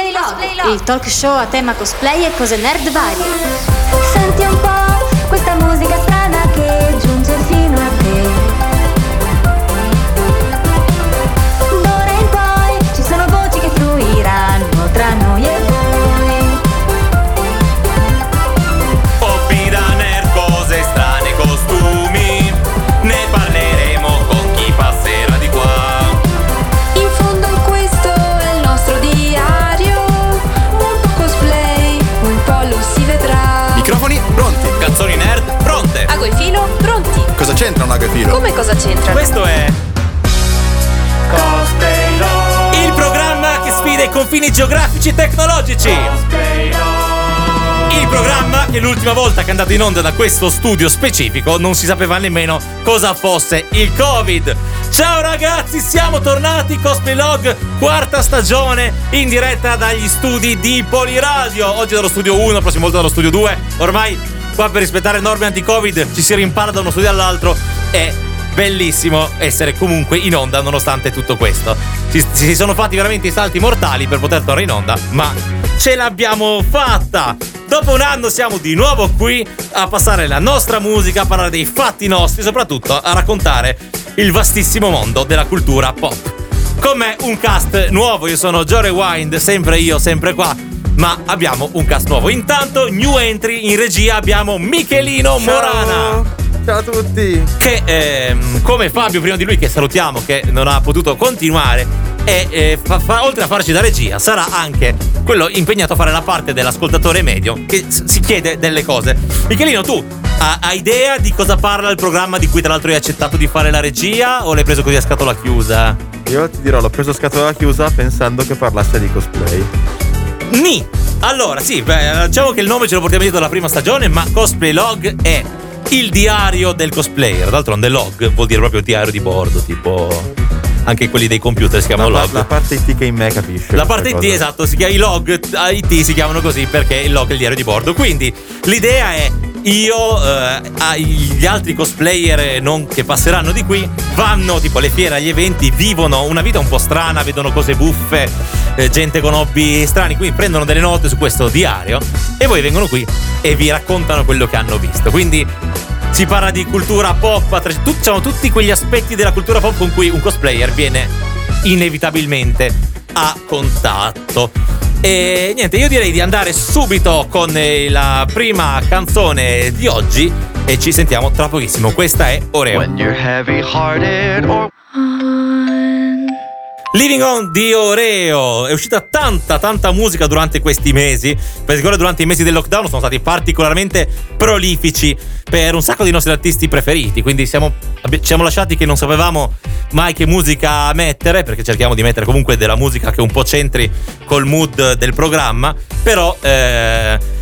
Cosplay Log, il talk show a tema cosplay e cose nerd varie. Senti un po' questa musica strana filo? Come cosa c'entra? Questo è il programma che sfida i confini geografici e tecnologici. Il programma che l'ultima volta che è andato in onda da questo studio specifico non si sapeva nemmeno cosa fosse il Covid. Ciao ragazzi, siamo tornati Cosplay Log, quarta stagione in diretta dagli studi di Poliradio. Oggi dallo studio 1, la prossima volta dallo studio 2. Ormai qua per rispettare norme anti-Covid ci si rimpara da uno studio all'altro e bellissimo essere comunque in onda nonostante tutto questo. Si, si sono fatti veramente i salti mortali per poter tornare in onda, ma ce l'abbiamo fatta! Dopo un anno siamo di nuovo qui a passare la nostra musica, a parlare dei fatti nostri, soprattutto a raccontare il vastissimo mondo della cultura pop. Con me un cast nuovo, io sono Joe Rewind, sempre io, sempre qua. Ma abbiamo un cast nuovo. Intanto, new entry in regia abbiamo Michelino Morana Ciao a tutti. che ehm, come Fabio prima di lui che salutiamo che non ha potuto continuare e eh, fa- fa- oltre a farci da regia sarà anche quello impegnato a fare la parte dell'ascoltatore medio che s- si chiede delle cose Michelino tu ha- hai idea di cosa parla il programma di cui tra l'altro hai accettato di fare la regia o l'hai preso così a scatola chiusa? Io ti dirò, l'ho preso a scatola chiusa pensando che parlasse di cosplay. Ni! Allora, sì, beh, diciamo che il nome ce lo portiamo dietro dalla prima stagione, ma Cosplay Log è il diario del cosplayer. D'altronde log vuol dire proprio diario di bordo, tipo anche quelli dei computer si chiamano La, log. la parte IT che in me capisce. La parte IT, esatto, si chiama, i log IT si chiamano così perché il log è il diario di bordo. Quindi l'idea è io, eh, gli altri cosplayer non che passeranno di qui, vanno tipo alle fiere, agli eventi, vivono una vita un po' strana, vedono cose buffe, eh, gente con hobby strani, quindi prendono delle note su questo diario e poi vengono qui e vi raccontano quello che hanno visto. Quindi si parla di cultura pop, tut- diciamo, tutti quegli aspetti della cultura pop con cui un cosplayer viene inevitabilmente a contatto. E niente, io direi di andare subito con eh, la prima canzone di oggi e ci sentiamo tra pochissimo. Questa è Oreo. Living On di Oreo. È uscita tanta, tanta musica durante questi mesi. In particolare durante i mesi del lockdown sono stati particolarmente prolifici per un sacco dei nostri artisti preferiti. Quindi siamo, ci siamo lasciati che non sapevamo mai che musica mettere, perché cerchiamo di mettere comunque della musica che un po' c'entri col mood del programma. Però. Eh,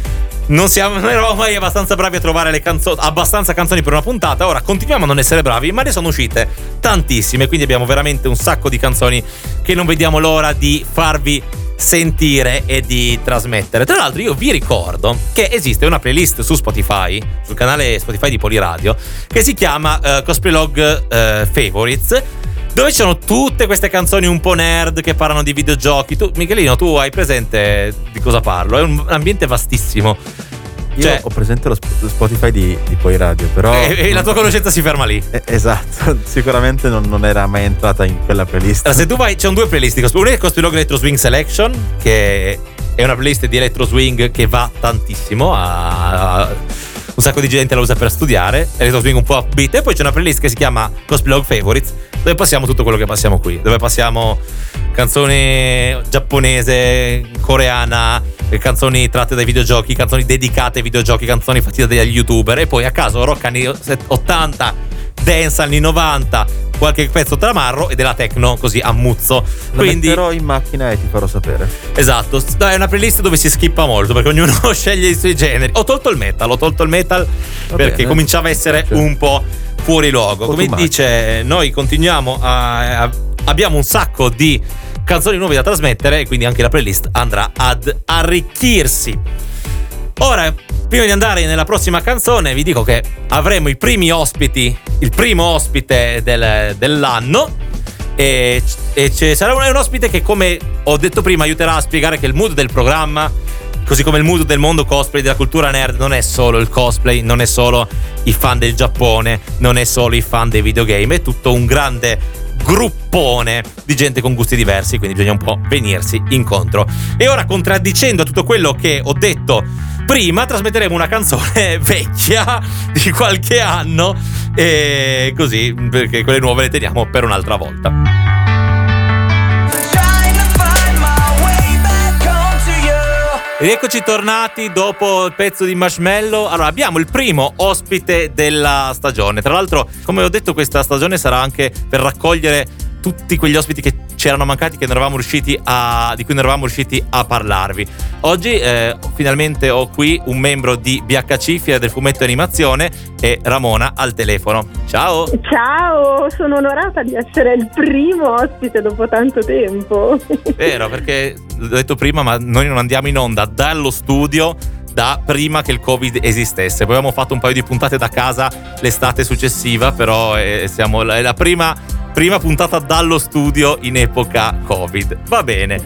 non, siamo, non eravamo mai abbastanza bravi a trovare le canzoni, abbastanza canzoni per una puntata. Ora continuiamo a non essere bravi, ma ne sono uscite tantissime. Quindi abbiamo veramente un sacco di canzoni che non vediamo l'ora di farvi sentire e di trasmettere. Tra l'altro, io vi ricordo che esiste una playlist su Spotify, sul canale Spotify di Poliradio, che si chiama eh, Cosplay Log eh, Favorites. Dove ci sono tutte queste canzoni un po' nerd che parlano di videogiochi. Tu, Michelino, tu hai presente di cosa parlo? È un ambiente vastissimo. Io Cioè- ho presente lo, sp- lo Spotify di, di Poi Radio, però. E, e la tua conoscenza si ferma lì. Eh, esatto, sicuramente non, non era mai entrata in quella playlist. Allora, se tu vai, c'è un due playlist. Una è Cosplay Log Electro Swing Selection, che è una playlist di electro swing che va tantissimo. A, a- un sacco di gente la usa per studiare. Electro swing un po' upbeat. E poi c'è una playlist che si chiama Cosplay Log Favorites, dove passiamo tutto quello che passiamo qui. Dove passiamo canzone giapponese, coreana, canzoni tratte dai videogiochi, canzoni dedicate ai videogiochi, canzoni fatte dagli youtuber. E poi a caso rock anni 80, dance anni 90, qualche pezzo tramarro e della techno così a muzzo. La Quindi, metterò in macchina e ti farò sapere. esatto, è una playlist dove si skippa molto perché ognuno sceglie i suoi generi. Ho tolto il metal, ho tolto il metal perché bene. cominciava a essere un po' fuori luogo. Come much. dice, noi continuiamo a, a- abbiamo un sacco di canzoni nuove da trasmettere e quindi anche la playlist andrà ad arricchirsi. Ora, prima di andare nella prossima canzone, vi dico che avremo i primi ospiti, il primo ospite del- dell'anno. E, e c'è- sarà un, un ospite che, come ho detto prima, aiuterà a spiegare che il mood del programma, così come il mood del mondo cosplay, della cultura nerd, non è solo il cosplay, non è solo i fan del Giappone, non è solo i fan dei videogame, è tutto un grande gruppone di gente con gusti diversi, quindi bisogna un po' venirsi incontro. E ora, contraddicendo tutto quello che ho detto prima, trasmetteremo una canzone vecchia di qualche anno, e così, perché quelle nuove le teniamo per un'altra volta. Rieccoci tornati dopo il pezzo di Marshmallow. Allora, abbiamo il primo ospite della stagione. Tra l'altro, come ho detto, questa stagione sarà anche per raccogliere tutti quegli ospiti che ci erano mancati, che non eravamo riusciti a, di cui non eravamo riusciti a parlarvi. Oggi eh, finalmente ho qui un membro di BHC, Fiera del Fumetto e Animazione, e Ramona al telefono. Ciao! Ciao, sono onorata di essere il primo ospite dopo tanto tempo. Vero, perché l'ho detto prima, ma noi non andiamo in onda dallo studio da prima che il Covid esistesse. Poi abbiamo fatto un paio di puntate da casa l'estate successiva, però eh, siamo, è la prima, prima puntata dallo studio in epoca Covid. Va bene.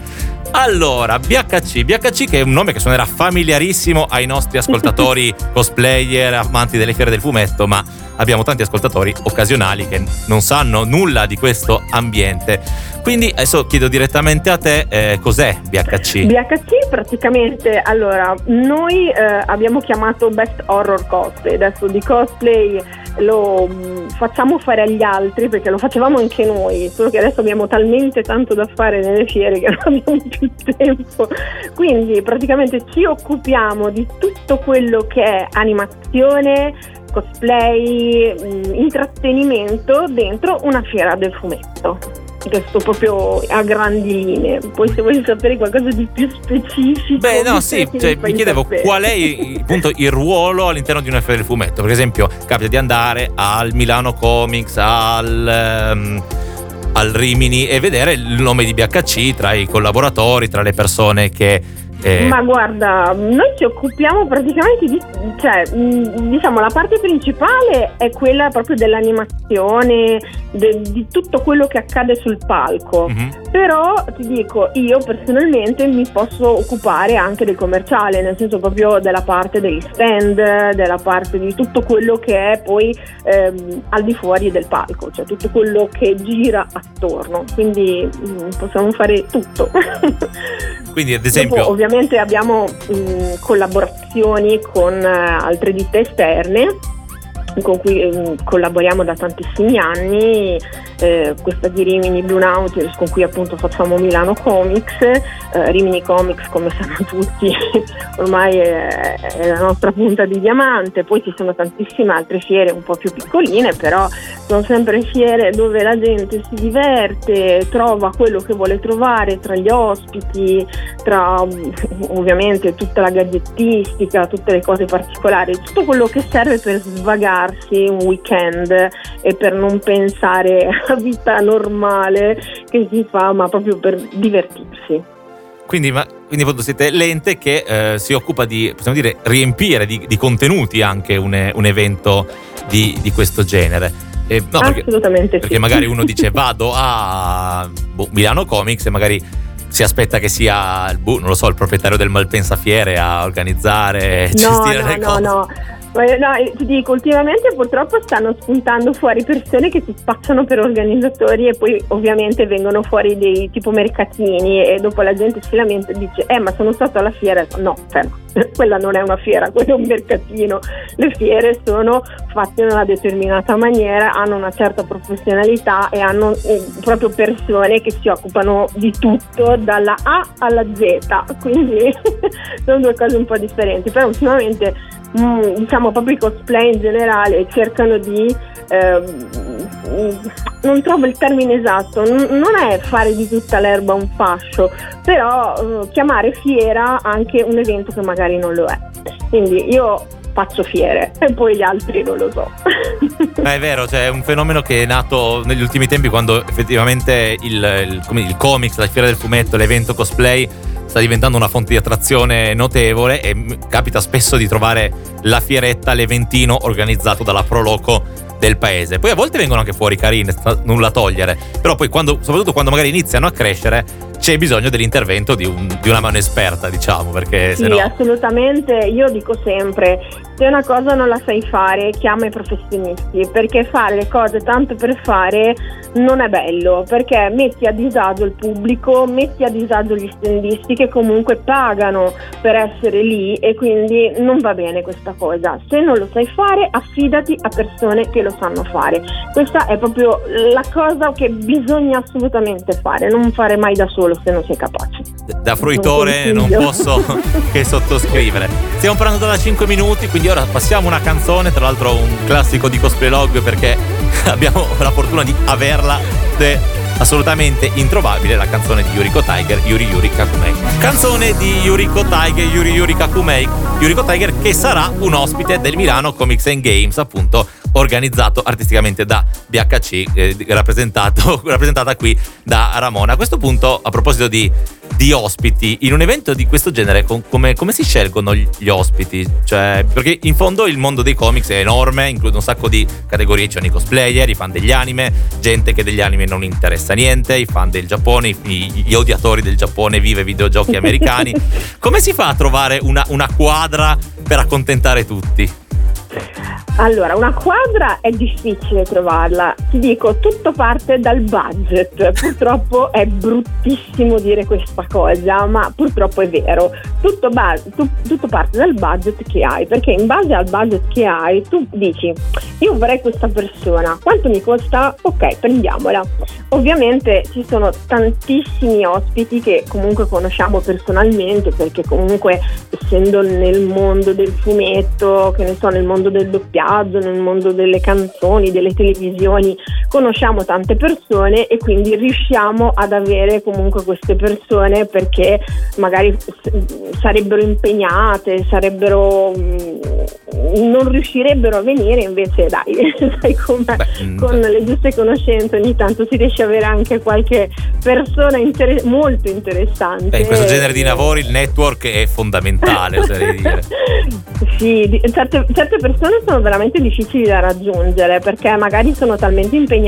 Allora, BHC, BHC che è un nome che suonerà familiarissimo ai nostri ascoltatori cosplayer, amanti delle fiere del fumetto, ma abbiamo tanti ascoltatori occasionali che non sanno nulla di questo ambiente. Quindi adesso chiedo direttamente a te eh, cos'è BHC. BHC praticamente, allora, noi eh, abbiamo chiamato Best Horror Cosplay, adesso di cosplay lo mh, facciamo fare agli altri perché lo facevamo anche noi, solo che adesso abbiamo talmente tanto da fare nelle fiere che non abbiamo più tempo. Quindi praticamente ci occupiamo di tutto quello che è animazione, cosplay, mh, intrattenimento dentro una fiera del fumetto. Questo proprio a grandi linee. Poi se vuoi sapere qualcosa di più specifico. Beh, no, sì, cioè, mi chiedevo sapere. qual è appunto il ruolo all'interno di una fiera del fumetto. Per esempio, capita di andare al Milano Comics, al, ehm, al Rimini e vedere il nome di BHC tra i collaboratori, tra le persone che. Eh, Ma guarda, noi ci occupiamo praticamente di, cioè, diciamo, la parte principale è quella proprio dell'animazione, de- di tutto quello che accade sul palco. mhm. Però ti dico, io personalmente mi posso occupare anche del commerciale, nel senso proprio della parte degli stand, della parte di tutto quello che è poi ehm, al di fuori del palco, cioè tutto quello che gira attorno. Quindi mh, possiamo fare tutto. Quindi, ad Dopo, esempio, ovviamente abbiamo mh, collaborazioni con eh, altre ditte esterne con cui mh, collaboriamo da tantissimi anni, eh, questa di Rimini Blue Nautilus con cui appunto facciamo Milano Comics, eh, Rimini Comics come sanno tutti ormai è, è la nostra punta di diamante, poi ci sono tantissime altre fiere un po' più piccoline, però sono sempre fiere dove la gente si diverte, trova quello che vuole trovare tra gli ospiti, tra mm, ovviamente tutta la gadgettistica, tutte le cose particolari, tutto quello che serve per svagarsi un weekend e per non pensare a vita normale che si fa, ma proprio per divertirsi. quindi, ma- quindi siete l'ente che eh, si occupa di, possiamo dire, riempire di, di contenuti anche un, un evento di, di questo genere. E, no, perché, Assolutamente perché sì. magari uno dice vado a boh, Milano Comics e magari si aspetta che sia il, boh, non lo so, il proprietario del Malpensa Fiere a organizzare, No, gestire no, le no, cose. no. Eh, no, eh, ti dico, ultimamente purtroppo stanno spuntando fuori persone che si spacciano per organizzatori e poi ovviamente vengono fuori dei tipo mercatini e dopo la gente si lamenta e dice eh ma sono stato alla fiera. No, fermo, quella non è una fiera, quello è un mercatino. Le fiere sono fatte in una determinata maniera, hanno una certa professionalità e hanno eh, proprio persone che si occupano di tutto dalla A alla Z, quindi sono due cose un po' differenti, però ultimamente mm, diciamo proprio i cosplay in generale cercano di mm, non trovo il termine esatto, n- non è fare di tutta l'erba un fascio, però eh, chiamare fiera anche un evento che magari non lo è. Quindi io faccio fiere e poi gli altri non lo so. Eh, è vero, cioè è un fenomeno che è nato negli ultimi tempi quando effettivamente il, il, il comics, la fiera del fumetto, l'evento cosplay sta diventando una fonte di attrazione notevole e capita spesso di trovare la fieretta, l'eventino organizzato dalla Proloco del paese. Poi a volte vengono anche fuori carine, nulla togliere, però poi quando, soprattutto quando magari iniziano a crescere c'è bisogno dell'intervento di, un- di una mano esperta, diciamo, perché Sì, no... assolutamente. Io dico sempre, se una cosa non la sai fare, chiama i professionisti, perché fare le cose tanto per fare non è bello, perché metti a disagio il pubblico, metti a disagio gli stendisti che comunque pagano per essere lì e quindi non va bene questa cosa. Se non lo sai fare, affidati a persone che lo sanno fare. Questa è proprio la cosa che bisogna assolutamente fare, non fare mai da solo se non sei capace. da fruitore non consiglio. posso che sottoscrivere. Stiamo parlando da 5 minuti, quindi ora passiamo una canzone, tra l'altro un classico di Cosplay Log perché abbiamo la fortuna di averla è assolutamente introvabile la canzone di Yuriko Tiger, Yuri Yuri Kakumei. Canzone di Yuriko Tiger, Yuri Yuri Kakumei, Yuriko Tiger che sarà un ospite del Milano Comics and Games, appunto organizzato artisticamente da BHC, eh, rappresentato, rappresentata qui da Ramona. A questo punto, a proposito di, di ospiti, in un evento di questo genere, com- come, come si scelgono gli ospiti? Cioè, perché in fondo il mondo dei comics è enorme, include un sacco di categorie, sono i cosplayer, i fan degli anime, gente che degli anime non interessa niente, i fan del Giappone, i- gli odiatori del Giappone, vive videogiochi americani. Come si fa a trovare una, una quadra per accontentare tutti? Allora, una quadra è difficile trovarla, ti dico, tutto parte dal budget. Purtroppo è bruttissimo dire questa cosa, ma purtroppo è vero. Tutto, ba- tu- tutto parte dal budget che hai, perché in base al budget che hai tu dici, io vorrei questa persona, quanto mi costa? Ok, prendiamola. Ovviamente ci sono tantissimi ospiti che comunque conosciamo personalmente, perché comunque essendo nel mondo del fumetto, che ne so, nel mondo del doppiaggio, nel mondo delle canzoni, delle televisioni, conosciamo tante persone e quindi riusciamo ad avere comunque queste persone perché magari sarebbero impegnate, sarebbero mm, non riuscirebbero a venire, invece dai, sai com'è, Beh, mm, con le giuste conoscenze ogni tanto si riesce ad avere anche qualche persona inter- molto interessante. Beh, in questo genere di lavori il network è fondamentale, oserei dire. Sì, certe, certe persone sono veramente difficili da raggiungere perché magari sono talmente impegnate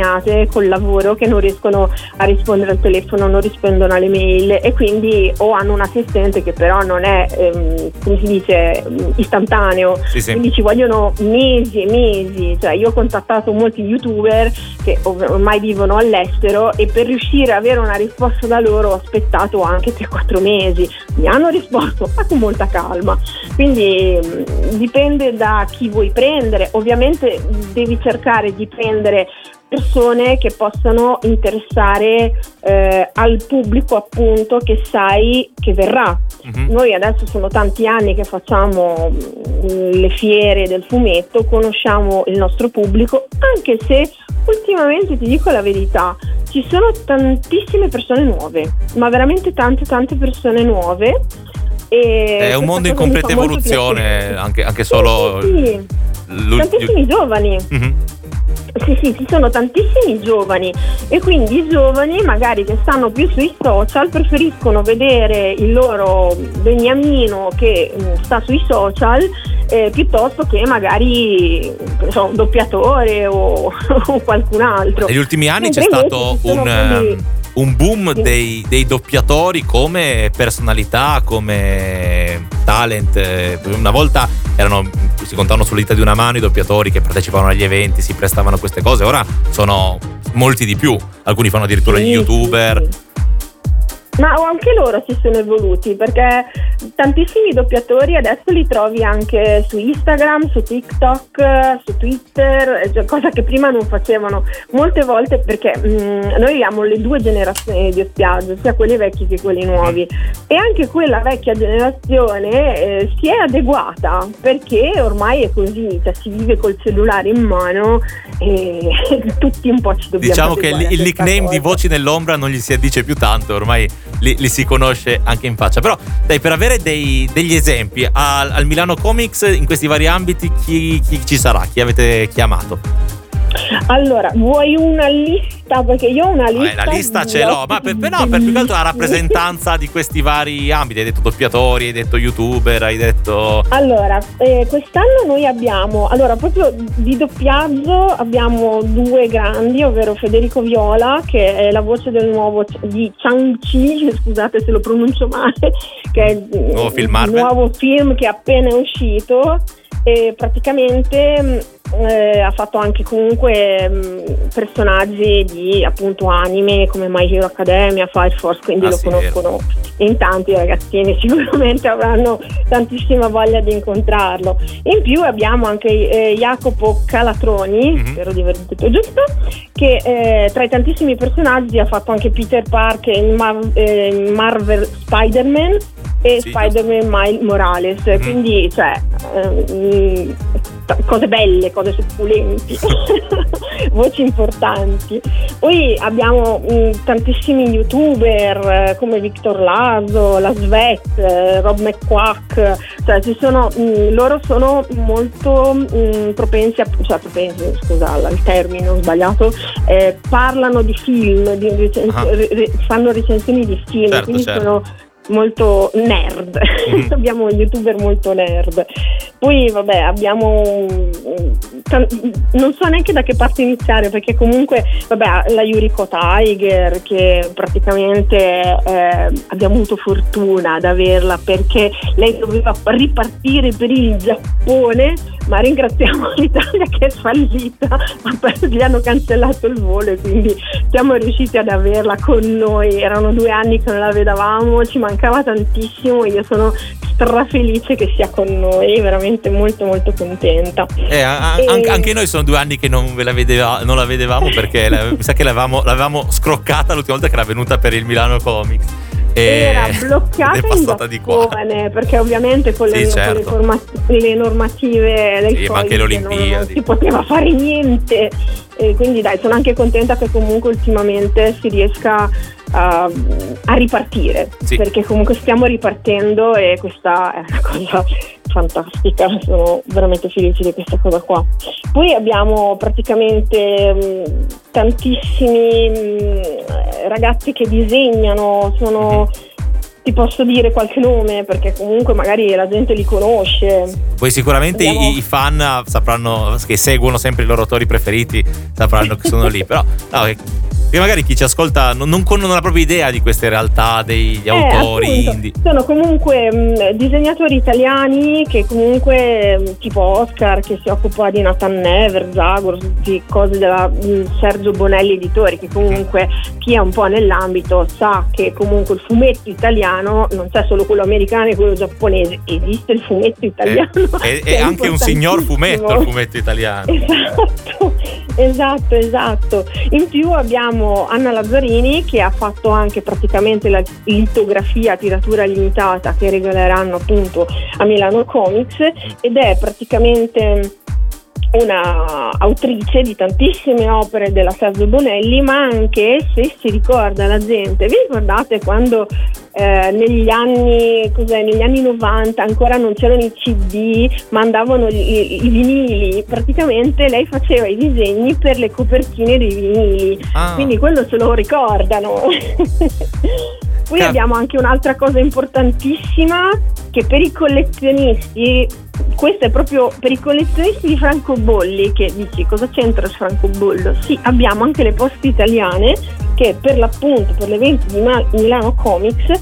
col lavoro che non riescono a rispondere al telefono, non rispondono alle mail e quindi o hanno un assistente che però non è, ehm, come si dice, mm, istantaneo, Sì, sì. quindi ci vogliono mesi e mesi. Cioè, io ho contattato molti youtuber che ormai vivono all'estero e per riuscire ad avere una risposta da loro ho aspettato anche 3-4 mesi. Mi hanno risposto, ma con molta calma. Quindi mh, dipende da chi vuoi prendere. Ovviamente devi cercare di prendere persone che possano interessare eh, al pubblico appunto che sai che verrà. Mhm. Noi adesso sono tanti anni che facciamo mh, le fiere del fumetto, conosciamo il nostro pubblico, anche se ultimamente ti dico la verità, ci sono tantissime persone nuove, ma veramente tante tante persone nuove. È un mondo in completa evoluzione, anche, anche solo... Sì, sì, Tantissimi giovani. Mhm. Sì, sì, ci sono tantissimi giovani e quindi i giovani magari che stanno più sui social preferiscono vedere il loro beniamino che mh, sta sui social eh, piuttosto che magari so, un doppiatore o, o qualcun altro. Negli ultimi anni c'è Mentre stato ci sono un, quelli- un boom dei, dei doppiatori come personalità, come talent. Eh, Una volta erano, si contavano sulle dita di una mano i doppiatori che partecipavano agli eventi, si prestavano a queste cose. Ora sono molti di più. Alcuni fanno addirittura gli Sì, youtuber. sì, sì. Ma anche loro si sono evoluti perché tantissimi doppiatori adesso li trovi anche su Instagram, su TikTok, su Twitter, eh, cioè, cosa che prima non facevano molte volte perché mh, noi abbiamo le due generazioni di doppiaggio, sia quelli vecchi che quelli nuovi e anche quella vecchia generazione eh, si è adeguata perché ormai è così, cioè si vive col cellulare in mano e tutti un po' ci dobbiamo Diciamo che il, nickname di cosa. Voci nell'ombra non gli si addice più tanto, ormai li, li si conosce anche in faccia. Però, dai, per avere dei- degli esempi, al, al Milano Comics in questi vari ambiti, chi, chi ci sarà? Chi avete chiamato? Allora, vuoi una lista? Perché io ho una lista. la lista ce l'ho, ma per, per- no, per più che altro la rappresentanza di questi vari ambiti. Hai detto doppiatori, hai detto youtuber, hai detto. Allora, eh, quest'anno noi abbiamo, allora proprio di doppiaggio abbiamo due grandi, ovvero Federico Viola, che è la voce del nuovo di Chang-Chi, scusate se lo pronuncio male, che è il Nuovo film nuovo film che è appena uscito e praticamente mh, eh, ha fatto anche comunque mh, personaggi di appunto anime come My Hero Academia, Fire Force, quindi Ah, lo sì, conoscono in tanti ragazzini, sicuramente avranno tantissima voglia di incontrarlo. In più abbiamo anche eh, Jacopo Calatroni, Mhm. spero di aver detto giusto, che eh, tra i tantissimi personaggi ha fatto anche Peter Parker in, Mar- eh, in Marvel Spider-Man e Sì, Spider-Man Miles Morales, Mhm. quindi cioè ehm, cose belle, cose succulenti, voci importanti. Poi abbiamo mh, tantissimi youtuber eh, come Victor Laso, La Svet, eh, Rob McQuack, cioè ci sono, mh, loro sono molto mh, propensi, a, cioè propensi, scusa il termine ho sbagliato, eh, parlano di film, di Ah. re- re- fanno recensioni di film, Certo, quindi certo. sono molto nerd, Mhm. abbiamo youtuber molto nerd. Poi vabbè abbiamo, mm, non so neanche da che parte iniziare perché comunque vabbè la Yuriko Tiger che praticamente eh, abbiamo avuto fortuna ad averla perché lei doveva ripartire per il Giappone ma ringraziamo l'Italia che è fallita, gli hanno cancellato il volo e quindi siamo riusciti ad averla con noi. Erano due anni che non la vedavamo, ci mancava tantissimo. Io sono strafelice che sia con noi, veramente molto molto contenta. Eh, a- a- E- anche, noi sono due anni che non, ve la, vedeva- non la vedevamo perché la- mi sa che l'avevamo, l'avevamo scroccata l'ultima volta che era venuta per il Milano Comics. Era bloccata è in di. Giappone perché ovviamente con le, Sì, con le certo. forma- le normative del Sì, anche le non- non si poteva fare niente e quindi dai sono anche contenta che comunque ultimamente si riesca a, a ripartire Sì. perché comunque stiamo ripartendo e questa è una cosa fantastica sono veramente felice di questa cosa qua poi abbiamo praticamente mh, tantissimi mh, ragazzi che disegnano sono ti posso dire qualche nome perché comunque magari la gente li conosce Poi sicuramente i- Abbiamo- i, fan sapranno che seguono sempre i loro autori preferiti, sapranno che sono lì. Però no, che magari chi ci ascolta non, non con- non ha proprio idea di queste realtà degli Eh, autori appunto. Sono comunque mh, disegnatori italiani che comunque mh, tipo Oscar che si occupa di Nathan Never, Zagor, di cose della mh, Sergio Bonelli Editori che comunque chi è un po' nell'ambito sa che comunque il fumetto italiano non c'è solo quello americano e quello giapponese, esiste il fumetto italiano. È, che è anche un signor fumetto il fumetto italiano. Esatto, esatto, esatto. In più abbiamo Anna Lazzarini che ha fatto anche praticamente la litografia a tiratura limitata che regaleranno appunto a Milano Comics ed è praticamente una autrice di tantissime opere della Sergio Bonelli, ma anche se si ricorda la gente, vi ricordate quando eh, negli, anni, cos'è, negli anni 90 ancora non c'erano i CD, mandavano i, i- i vinili, praticamente lei faceva i disegni per le copertine dei vinili, Ah. quindi quello se lo ricordano. Poi Cap- abbiamo anche un'altra cosa importantissima che per i collezionisti, questo è proprio per i collezionisti di francobolli, che dici cosa c'entra il francobollo? Sì, abbiamo anche le poste italiane che per l'appunto per l'evento di Milano Comics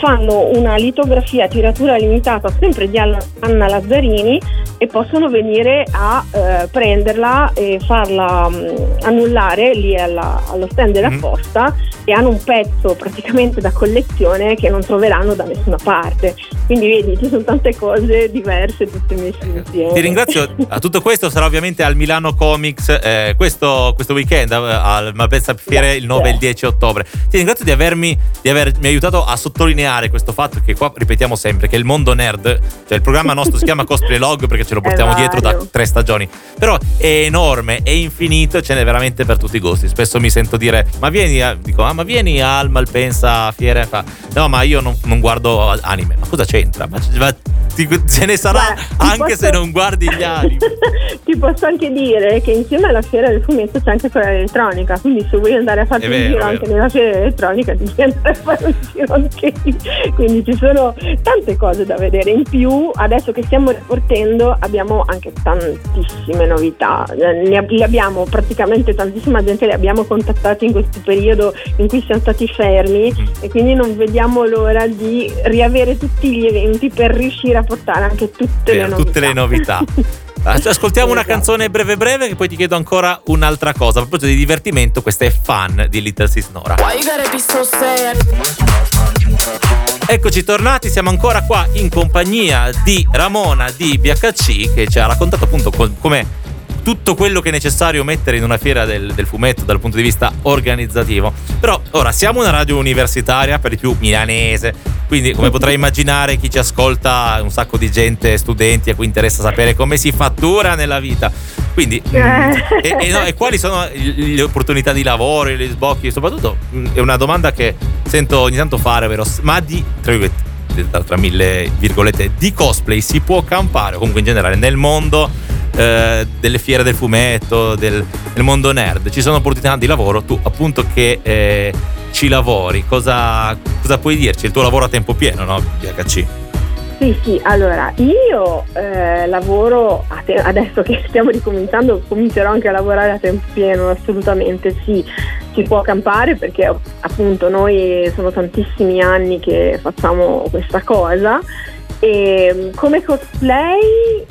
fanno una litografia a tiratura limitata sempre di Anna Lazzarini e possono venire a eh, prenderla e farla mh, annullare lì alla- allo stand della Mhm. posta e hanno un pezzo praticamente da collezione che non troveranno da nessuna parte. Quindi vedi, ci sono tante cose diverse tutte messe insieme. Ti ringrazio. A tutto questo sarà ovviamente al Milano Comics eh, questo, questo weekend eh, al Malpensa Fiere il 9 e il 10 ottobre. Ti ringrazio di avermi di avermi aiutato a sottolineare questo fatto che qua ripetiamo sempre che il mondo nerd, cioè il programma nostro si chiama Cosplay Log perché ce lo portiamo dietro da tre stagioni, però è enorme, è infinito e ce n'è veramente per tutti i gusti. Spesso mi sento dire "Ma vieni, a-" dico "Ah, ma vieni al Malpensa Fiere fa No, ma io non, non guardo anime". Ma cosa c'entra? Ma, ma ti- ce ne sarà anche posso- se non guardi gli anime. Ti posso anche dire che insieme alla fiera del fumetto c'è anche quella elettronica, quindi se vuoi andare a fare un vero, giro anche nella fiera elettronica devi andare a fare un giro anche lì. Quindi ci sono tante cose da vedere. In più, adesso che stiamo riportendo, abbiamo anche tantissime novità. Eh, Ne le abbiamo praticamente tantissima gente, le abbiamo contattate in questo periodo in cui siamo stati fermi Mm. e quindi non vediamo l'ora di riavere tutti gli eventi per riuscire a portare anche tutte le Vero, novità. tutte le novità. Ascoltiamo una Esatto. canzone breve breve che poi ti chiedo ancora un'altra cosa. A proposito di divertimento, questa è Fan di Little Sis Nora. Eccoci tornati, siamo ancora qua in compagnia di Ramona di BHC che ci ha raccontato appunto co- come tutto quello che è necessario mettere in una fiera del, del fumetto dal punto di vista organizzativo. Però ora siamo una radio universitaria, per di più milanese, quindi come potrai immaginare chi ci ascolta un sacco di gente, studenti a cui interessa sapere come si fattura nella vita. Quindi, e, e no, e quali sono le opportunità di lavoro, gli sbocchi? Soprattutto è una domanda che sento ogni tanto fare, ovvero ma di tra, virgolette, tra mille virgolette di cosplay si può campare o comunque in generale nel mondo eh, delle fiere del fumetto, del, del mondo nerd. Ci sono opportunità di lavoro, tu appunto che eh, ci lavori, cosa, cosa puoi dirci? Il tuo lavoro a tempo pieno, no? BHC. Sì, sì, allora io eh, lavoro te- adesso che stiamo ricominciando, comincerò anche a lavorare a tempo pieno, assolutamente sì, si può campare perché appunto noi sono tantissimi anni che facciamo questa cosa e come cosplay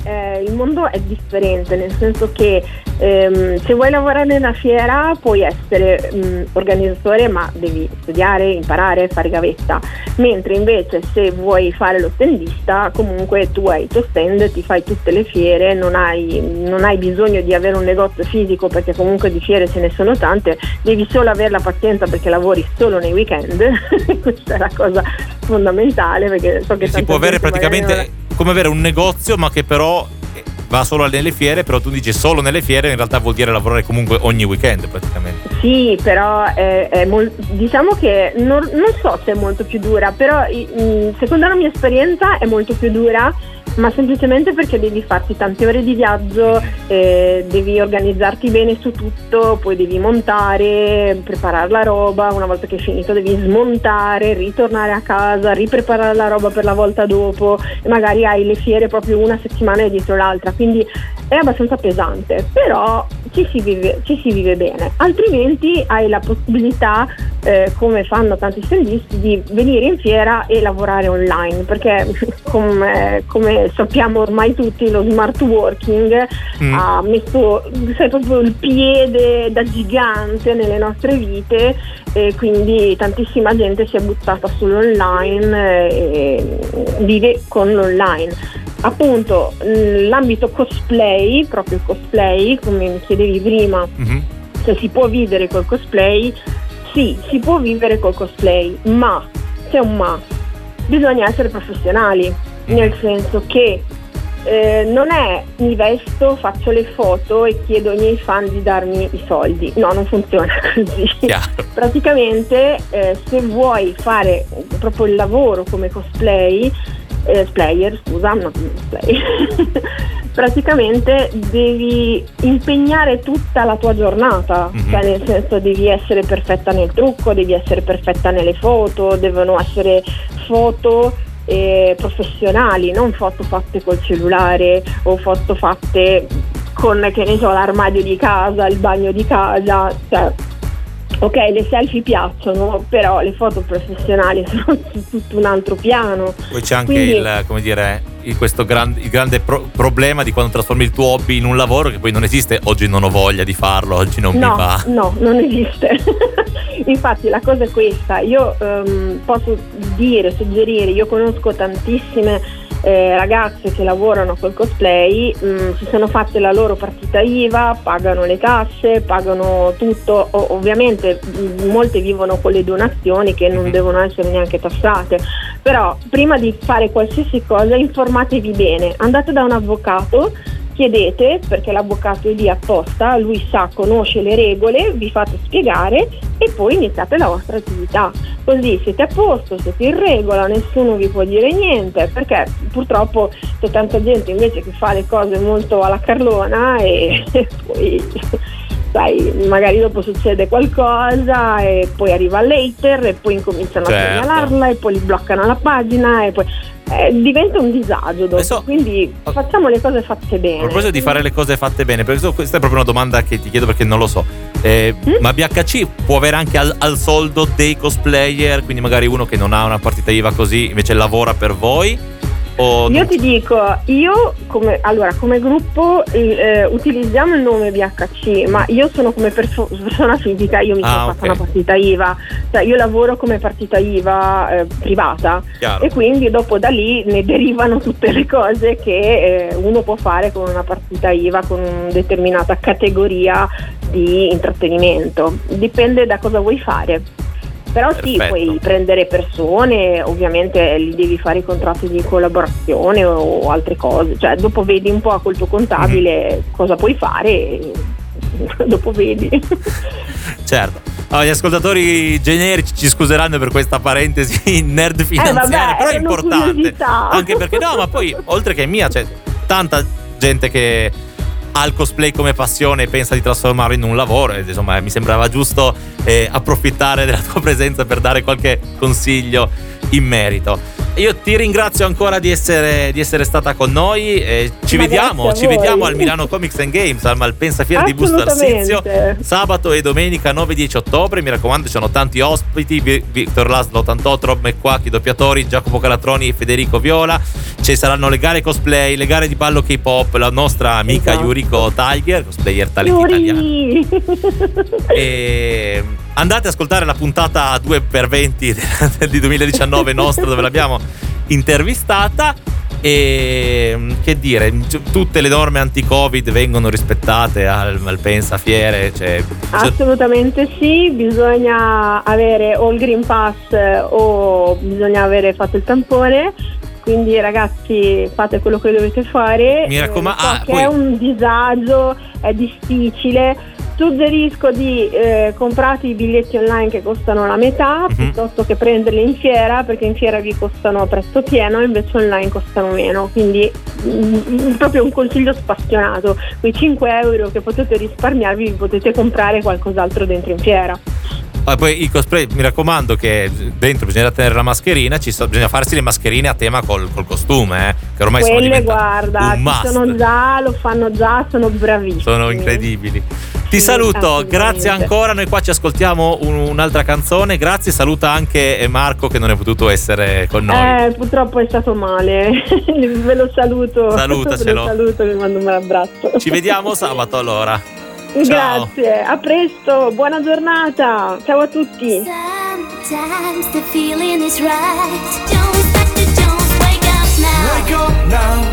eh, il mondo è differente, nel senso che ehm, se vuoi lavorare nella fiera puoi essere mh, organizzatore ma devi studiare, imparare, fare gavetta, mentre invece se vuoi fare lo standista comunque tu hai il tuo stand, ti fai tutte le fiere, non hai, non hai bisogno di avere un negozio fisico perché comunque di fiere ce ne sono tante, devi solo avere la pazienza perché lavori solo nei weekend, questa è la cosa fondamentale perché so che si può avere magari praticamente non- come avere un negozio ma che però eh, va solo nelle fiere però tu dici solo nelle fiere in realtà vuol dire lavorare comunque ogni weekend praticamente. Sì, però è, è mol- diciamo che non, non so se è molto più dura, però mh, secondo la mia esperienza è molto più dura, ma semplicemente perché devi farti tante ore di viaggio, eh, devi organizzarti bene su tutto, poi devi montare, preparare la roba, una volta che hai finito devi smontare, ritornare a casa, ripreparare la roba per la volta dopo e magari hai le fiere proprio una settimana dietro l'altra, quindi è abbastanza pesante, però ci si vive, ci si vive bene. Altrimenti hai la possibilità, eh, come fanno tanti standisti, di venire in fiera e lavorare online, perché come, come sappiamo ormai tutti lo smart working Mm. ha messo sai, proprio il piede da gigante nelle nostre vite e quindi tantissima gente si è buttata sull'online e vive con l'online. Appunto, mh, l'ambito cosplay, proprio il cosplay, come mi chiedevi prima, Mhm. se si può vivere col cosplay, sì, si può vivere col cosplay, ma c'è un ma, bisogna essere professionali, nel senso che eh, non è mi vesto, faccio le foto e chiedo ai miei fan di darmi i soldi. No, non funziona così. chiaro Praticamente eh, se vuoi fare proprio il lavoro come cosplay, eh, player, scusa, no, cosplay, praticamente devi impegnare tutta la tua giornata, Mhm. cioè nel senso devi essere perfetta nel trucco, devi essere perfetta nelle foto, devono essere foto eh, professionali, non foto fatte col cellulare o foto fatte con che ne so l'armadio di casa, il bagno di casa, cioè Ok, le selfie piacciono, però le foto professionali sono su tutto un altro piano. poi c'è anche Quindi- il come dire il, questo gran- il grande pro- problema di quando trasformi il tuo hobby in un lavoro che poi non esiste oggi non ho voglia di farlo oggi non no, mi va no, non esiste. Infatti la cosa è questa, io ehm, posso dire, suggerire, io conosco tantissime eh, ragazze che lavorano col cosplay, mh, si sono fatte la loro partita IVA, pagano le tasse, pagano tutto, O- ovviamente mh, molte vivono con le donazioni che non Mhm. devono essere neanche tassate, però prima di fare qualsiasi cosa informatevi bene, andate da un avvocato chiedete perché l'avvocato è lì apposta, lui sa, conosce le regole, vi fate spiegare e poi iniziate la vostra attività. Così siete a posto, siete in regola, nessuno vi può dire niente, perché purtroppo c'è tanta gente invece che fa le cose molto alla carlona e, poi sai, magari dopo succede qualcosa e poi arriva l'hater e poi incominciano Certo. a segnalarla e poi gli bloccano la pagina e poi eh, diventa un disagio dopo, Adesso- quindi facciamo le cose fatte bene. A proposito di fare le cose fatte bene, perché questa è proprio una domanda che ti chiedo perché non lo so. Eh, Mm? Ma BHC può avere anche al, al soldo dei cosplayer, quindi magari uno che non ha una partita IVA così invece lavora per voi? O Io ti dico, io come, allora, come gruppo eh, utilizziamo il nome BHC, ma io sono come perso- persona fisica, io mi Ah, sono ok. fatta una partita IVA, cioè io lavoro come partita IVA eh, privata Chiaro. e quindi dopo da lì ne derivano tutte le cose che eh, uno può fare con una partita IVA, con una determinata categoria di intrattenimento, dipende da cosa vuoi fare. Però sì, Perfetto. puoi prendere persone, ovviamente li devi fare i contratti di collaborazione o altre cose, cioè dopo vedi un po' col tuo contabile Mhm. cosa puoi fare e dopo vedi. Certo. Allora, gli ascoltatori generici ci scuseranno per questa parentesi nerd finanziaria, Eh, vabbè, però è importante. curiosità. Anche perché no, ma poi oltre che mia, c'è tanta gente che ha il cosplay come passione e pensa di trasformarlo in un lavoro. ed, insomma, mi sembrava giusto eh, approfittare della tua presenza per dare qualche consiglio in merito. Io ti ringrazio ancora di essere, di essere stata con noi. e ci Ma vediamo, ci vediamo al Milano Comics and Games, al Malpensa Fiera di Busto. Arsizio, sabato e domenica 9-10 ottobre. Mi raccomando, ci sono tanti ospiti: Vi- Victor Laszlo 88, Rob McQuack, i doppiatori, Giacomo Calatroni e Federico Viola. Ci saranno le gare cosplay, le gare di ballo K-pop, la nostra amica Esatto. Yuriko Tiger, cosplayer talent. Yuri! E andate ad ascoltare la puntata 2x20 di 2019 nostra dove l'abbiamo intervistata e che dire tutte le norme anti-covid vengono rispettate al, al Pensa Fiere cioè, Assolutamente sì, bisogna avere o il Green Pass o bisogna avere fatto il tampone. Quindi ragazzi fate quello che dovete fare. Mi raccomando- Eh, so ah, è un disagio, è difficile. Suggerisco di eh, comprate i biglietti online che costano la metà Mhm. piuttosto che prenderli in fiera perché in fiera vi costano a prezzo pieno invece online costano meno. Quindi mm, proprio un consiglio spassionato. Quei 5 euro che potete risparmiarvi vi potete comprare qualcos'altro dentro in fiera. Ah, poi i cosplay mi raccomando che dentro bisogna tenere la mascherina ci so- bisogna farsi le mascherine a tema col, col costume eh, che ormai sono Quelle diventate guarda, un ci must sono già, lo fanno già, sono bravissimi. sono incredibili. Ti saluto, grazie ancora. Noi qua ci ascoltiamo un- un'altra canzone. Grazie, saluta anche Marco che non è potuto essere con noi. Eh, purtroppo è stato male. Ve lo saluto. Salutacelo. Ve lo saluto, vi mando un bel abbraccio. Ci vediamo sabato allora. Ciao. Grazie, a presto, buona giornata. Ciao a tutti.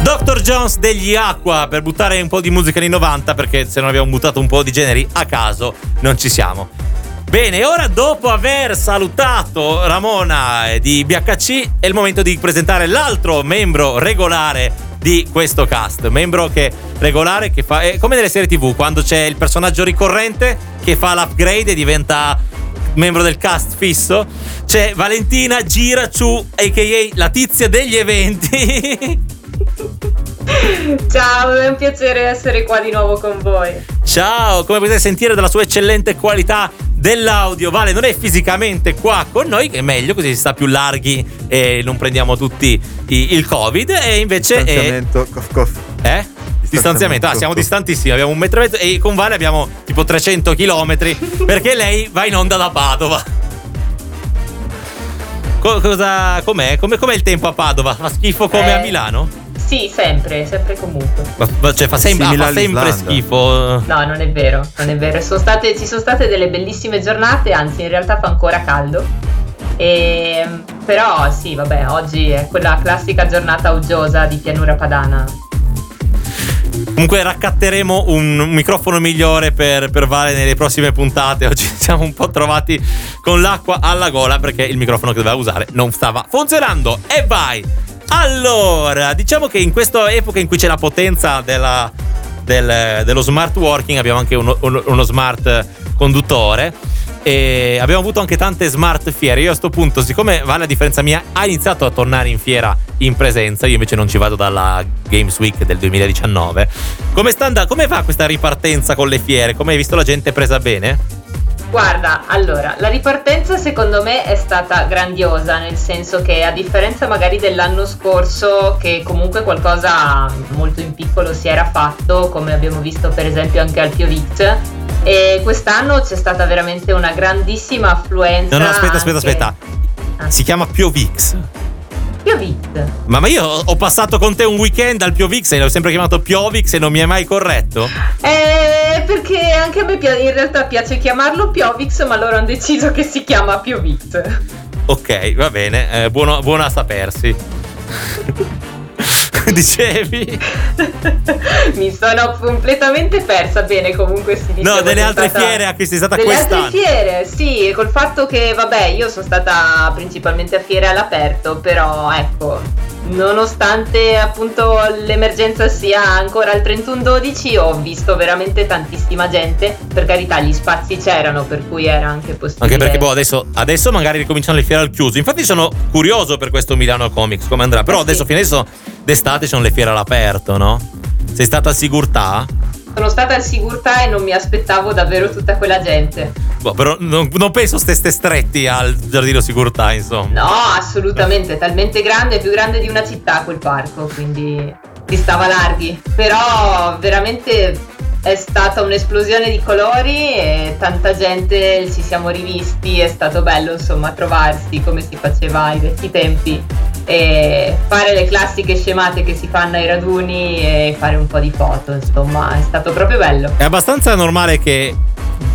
Dr. Jones degli Aqua per buttare un po' di musica anni 90 perché se non abbiamo buttato un po' di generi a caso non ci siamo. Bene, ora dopo aver salutato Ramona di BHC è il momento di presentare l'altro membro regolare di questo cast. Membro che regolare che fa. È come nelle serie TV, quando c'è il personaggio ricorrente che fa l'upgrade e diventa membro del cast fisso. C'è Valentina Giraciu, a.k.a. la tizia degli eventi. Ciao, è un piacere essere qua di nuovo con voi. Ciao, come potete sentire dalla sua eccellente qualità dell'audio, Vale non è fisicamente qua con noi, che è meglio così si sta più larghi e non prendiamo tutti i- il Covid e invece è, cof cof. eh? Distanziamento, ah, siamo distantissimi, abbiamo un metro e mezzo e con Vale abbiamo tipo 300 km perché lei va in onda da Padova. Co- cosa, com'è? Come, com'è il tempo a Padova? Fa schifo come Eh. a Milano? Sì, sempre, sempre comunque. Ma- ma- cioè fa, sem- ah, fa sempre schifo. No, non è vero, non è vero. Sono state- ci sono state delle bellissime giornate, anzi in realtà fa ancora caldo. E, però sì, vabbè, oggi è quella classica giornata uggiosa di pianura padana. Comunque raccatteremo un, microfono migliore per, per Vale nelle prossime puntate. Oggi siamo un po' trovati con l'acqua alla gola perché il microfono che doveva usare non stava funzionando. E vai! Allora, diciamo che in questa epoca in cui c'è la potenza della del- dello smart working, abbiamo anche uno- uno smart conduttore. E abbiamo avuto anche tante smart fiere. Io a questo punto, siccome Vale a differenza mia, ha iniziato a tornare in fiera in presenza. Io invece non ci vado dalla Games Week del 2019. Come, sta and- come va questa ripartenza con le fiere? Come hai visto la gente presa bene? Guarda, allora, la ripartenza secondo me è stata grandiosa, nel senso che a differenza magari dell'anno scorso, che comunque qualcosa molto in piccolo si era fatto, come abbiamo visto per esempio anche al Piovix, e quest'anno c'è stata veramente una grandissima affluenza. No, no, aspetta, aspetta, anche- aspetta. Ah. Si chiama Piovix. Piovix. Ma, ma io ho passato con te un weekend al Piovix e l'ho sempre chiamato Piovix e non mi hai mai corretto? Eh, perché anche a me in realtà piace chiamarlo Piovix, ma loro hanno deciso che si chiama Piovix. Ok, va bene, eh, buono, buono a sapersi. Dicevi? Mi sono completamente persa. Bene, comunque si dice. No, delle altre stata- fiere a cui sei stata Delle quest'anno. altre fiere, sì, col fatto che, vabbè, io sono stata principalmente a fiere all'aperto, però ecco, nonostante appunto l'emergenza sia ancora al 31-12, ho visto veramente tantissima gente. Per carità, gli spazi c'erano, per cui era anche possibile. Anche perché boh, adesso, adesso magari ricominciano le fiere al chiuso. Infatti sono curioso per questo Milano Comics, come andrà. Però Eh, adesso sì. fino adesso d'estate sono le fiere all'aperto, no? Sei stata a Sigurtà? Sono stata al Sigurtà e non mi aspettavo davvero tutta quella gente. Boh, però non, non penso steste stretti al giardino Sigurtà, insomma. No, assolutamente, è talmente grande, è più grande di una città quel parco, quindi si stava larghi. Però veramente è stata un'esplosione di colori e tanta gente ci siamo rivisti, è stato bello insomma trovarsi come si faceva ai vecchi tempi e fare le classiche scemate che si fanno ai raduni e fare un po' di foto, insomma, è stato proprio bello. È abbastanza normale che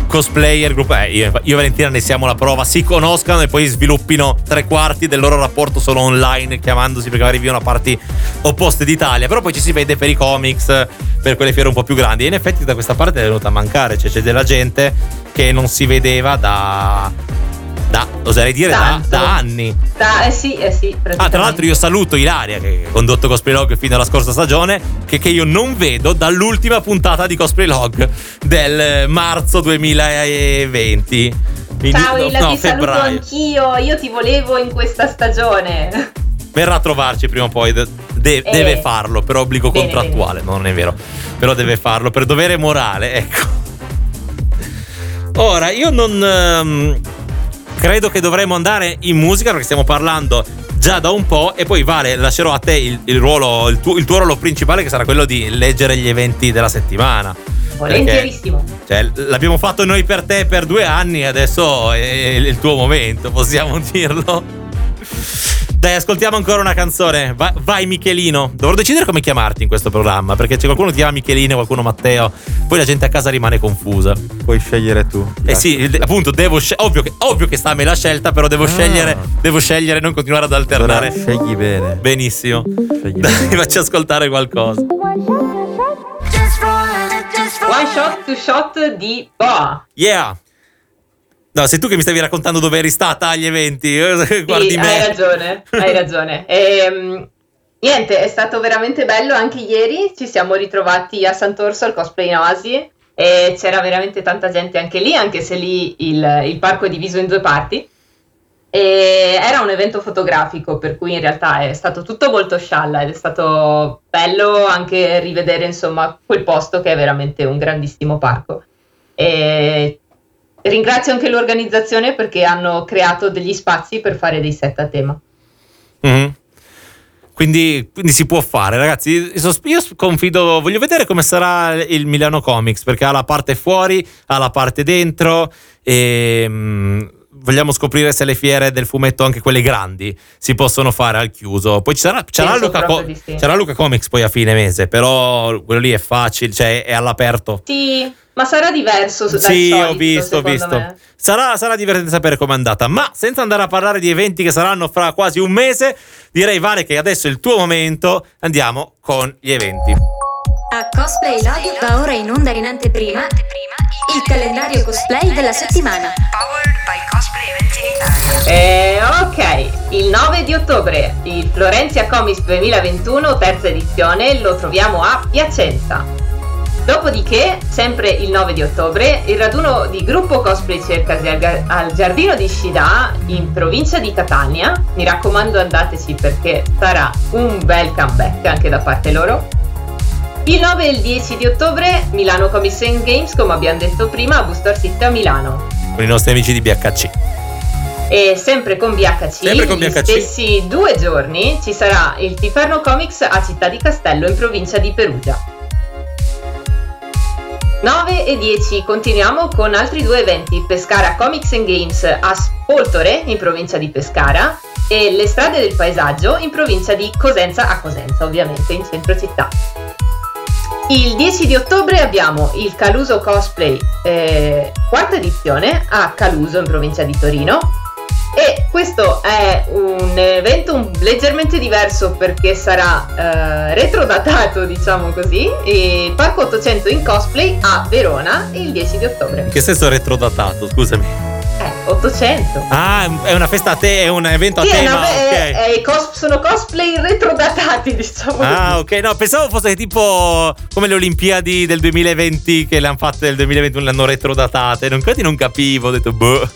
cosplayer, gruppo, eh, io, io e Valentina ne siamo la prova, si conoscano e poi sviluppino tre quarti del loro rapporto solo online, chiamandosi perché magari vivono a parti opposte d'Italia. Però poi ci si vede per i comics, per quelle fiere un po' più grandi. E in effetti da questa parte è venuta a mancare, cioè c'è della gente che non si vedeva da. Da, oserei dire, da, da anni. Da- eh sì, eh sì, Ah, tra l'altro io saluto Ilaria che ha condotto Cosplay Log fino alla scorsa stagione, che, che io non vedo dall'ultima puntata di Cosplay Log del eh, marzo 2020. Quindi- Ciao no, Ila, no, ti saluto febbraio. anch'io, io ti volevo in questa stagione. Verrà a trovarci prima o poi, de- de- Eh. deve farlo per obbligo Bene, contrattuale, no, non è vero, però deve farlo per dovere morale, ecco. Ora, io non ehm, credo che dovremmo andare in musica perché stiamo parlando già da un po' e poi Vale, lascerò a te il, il ruolo, il tuo, il tuo ruolo principale che sarà quello di leggere gli eventi della settimana. Volentierissimo. Cioè, l'abbiamo fatto noi per te per due anni e adesso è il tuo momento, possiamo dirlo. Dai, ascoltiamo ancora una canzone. Va- vai, Michelino. Dovrò decidere come chiamarti in questo programma. Perché c'è qualcuno che ti chiama Michelino, qualcuno Matteo. Poi la gente a casa rimane confusa. Puoi scegliere tu. Eh sì, appunto, devo scel- ovvio, che, ovvio che sta a me la scelta, però devo Ah. scegliere. Devo scegliere, non continuare ad Allora, alternare. scegli bene. Benissimo. Scegli Dai, bene. facci ascoltare qualcosa. One shot to shot di Boa. Yeah. No, sei tu che mi stavi raccontando dove eri stata agli eventi. Guardi Sì, me. hai ragione, hai ragione. Ehm, niente, è stato veramente bello anche ieri. Ci siamo ritrovati a Sant'Orso al cosplay Noasi e c'era veramente tanta gente anche lì, anche se lì il, il parco è diviso in due parti. E era un evento fotografico, per cui in realtà è stato tutto molto scialla ed è stato bello anche rivedere insomma quel posto che è veramente un grandissimo parco. E ringrazio anche l'organizzazione perché hanno creato degli spazi per fare dei set a tema. Mhm. Quindi, quindi si può fare, ragazzi. Io confido, voglio vedere come sarà il Milano Comics perché ha la parte fuori, ha la parte dentro e mm, vogliamo scoprire se le fiere del fumetto, anche quelle grandi, si possono fare al chiuso. Poi ci sarà, ci sarà Penso Luca, Co- sarà Luca Comics poi a fine mese, però quello lì è facile, cioè è all'aperto. Sì, ma sarà diverso dal Sì, solito, ho visto, ho visto. Sarà, sarà divertente sapere com'è andata. Ma senza andare a parlare di eventi che saranno fra quasi un mese, direi Vale che adesso è il tuo momento. Andiamo con gli eventi. A Cosplay Log va ora in onda in anteprima il calendario cosplay della settimana. Eh, ok, il 9 di ottobre, il Florencia Comics 2021, terza edizione, lo troviamo a Piacenza. Dopodiché, sempre il 9 di ottobre, il raduno di gruppo cosplay cercasi al, al giardino di Shida in provincia di Catania. Mi raccomando andateci perché sarà un bel comeback anche da parte loro. Il 9 e il 10 di ottobre Milano Comics and Games, come abbiamo detto prima, a Booster City a Milano. Con i nostri amici di BHC. E sempre con BHC, Sempre con gli BHC. stessi due giorni ci sarà il Tiferno Comics a Città di Castello in provincia di Perugia. 9 e 10 continuiamo con altri due eventi, Pescara Comics and Games a Spoltore in provincia di Pescara e Le strade del paesaggio in provincia di Cosenza a Cosenza, ovviamente in centro città. Il 10 di ottobre abbiamo il Caluso Cosplay eh, quarta edizione a Caluso in provincia di Torino questo è un evento leggermente diverso perché sarà eh, retrodatato diciamo così e Parco 800 in cosplay a Verona il 10 di ottobre In che senso retrodatato? Scusami. Eh 800 Ah, è una festa a te, è un evento a Sì, è tema. una- ok. è- è cos- sono cosplay retrodatati diciamo Ah, così. ok, no, pensavo fosse tipo come le Olimpiadi del 2020 che le hanno fatte nel 2021, le hanno retrodatate. Non, infatti non capivo, ho detto, boh.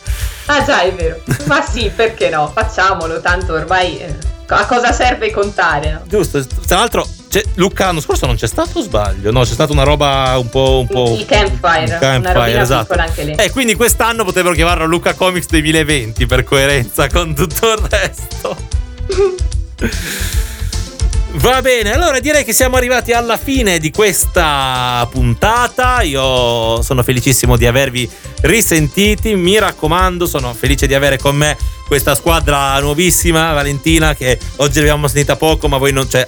Ah già, è vero. Ma sì, perché no? Facciamolo, tanto ormai eh, a cosa serve contare? no? Giusto, tra l'altro, c'è- Luca l'anno scorso non c'è stato o sbaglio? No, c'è stata una roba un po'. Un po Il campfire, una robina esatto. piccola anche lì. E quindi quest'anno potrebbero chiamarlo Luca Comics 2020 per coerenza con tutto il resto. Va bene, allora direi che siamo arrivati alla fine di questa puntata. Io sono felicissimo di avervi risentiti. Mi raccomando, sono felice di avere con me questa squadra nuovissima, Valentina, che oggi l'abbiamo sentita poco, ma voi non c'è.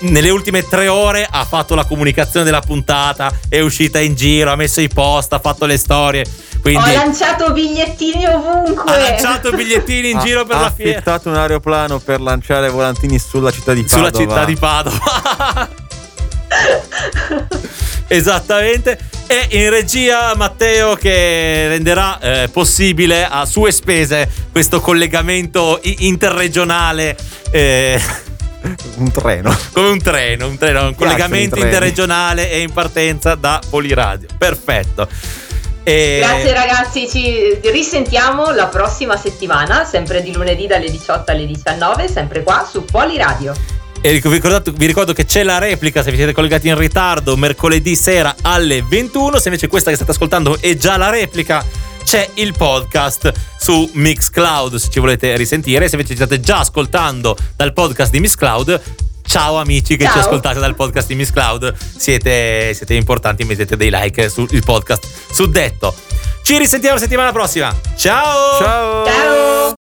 Nelle ultime tre ore ha fatto la comunicazione della puntata, è uscita in giro, ha messo i post, ha fatto le storie. Quindi Ho lanciato bigliettini ovunque. ha lanciato bigliettini in Ha- giro per ha la fiera. affittato un aeroplano per lanciare volantini sulla città di sulla Padova. città di Padova. Esattamente. E in regia Matteo che renderà eh, possibile a sue spese questo collegamento interregionale. eh, Un treno. come un treno, un, treno, un collegamento interregionale e in partenza da Poliradio. Perfetto. E- Grazie ragazzi, ci risentiamo la prossima settimana, sempre di lunedì dalle 18 alle 19, sempre qua su Poliradio. E vi, vi ricordo che c'è la replica se vi siete collegati in ritardo mercoledì sera alle 21. Se invece questa che state ascoltando è già la replica, c'è il podcast su Mixcloud se ci volete risentire. Se invece ci state già ascoltando dal podcast di Mixcloud, ciao amici che ci Ciao. ascoltate dal podcast di Mixcloud. Siete, siete importanti, mettete dei like sul podcast suddetto. Ci risentiamo la settimana prossima. Ciao! Ciao! Ciao!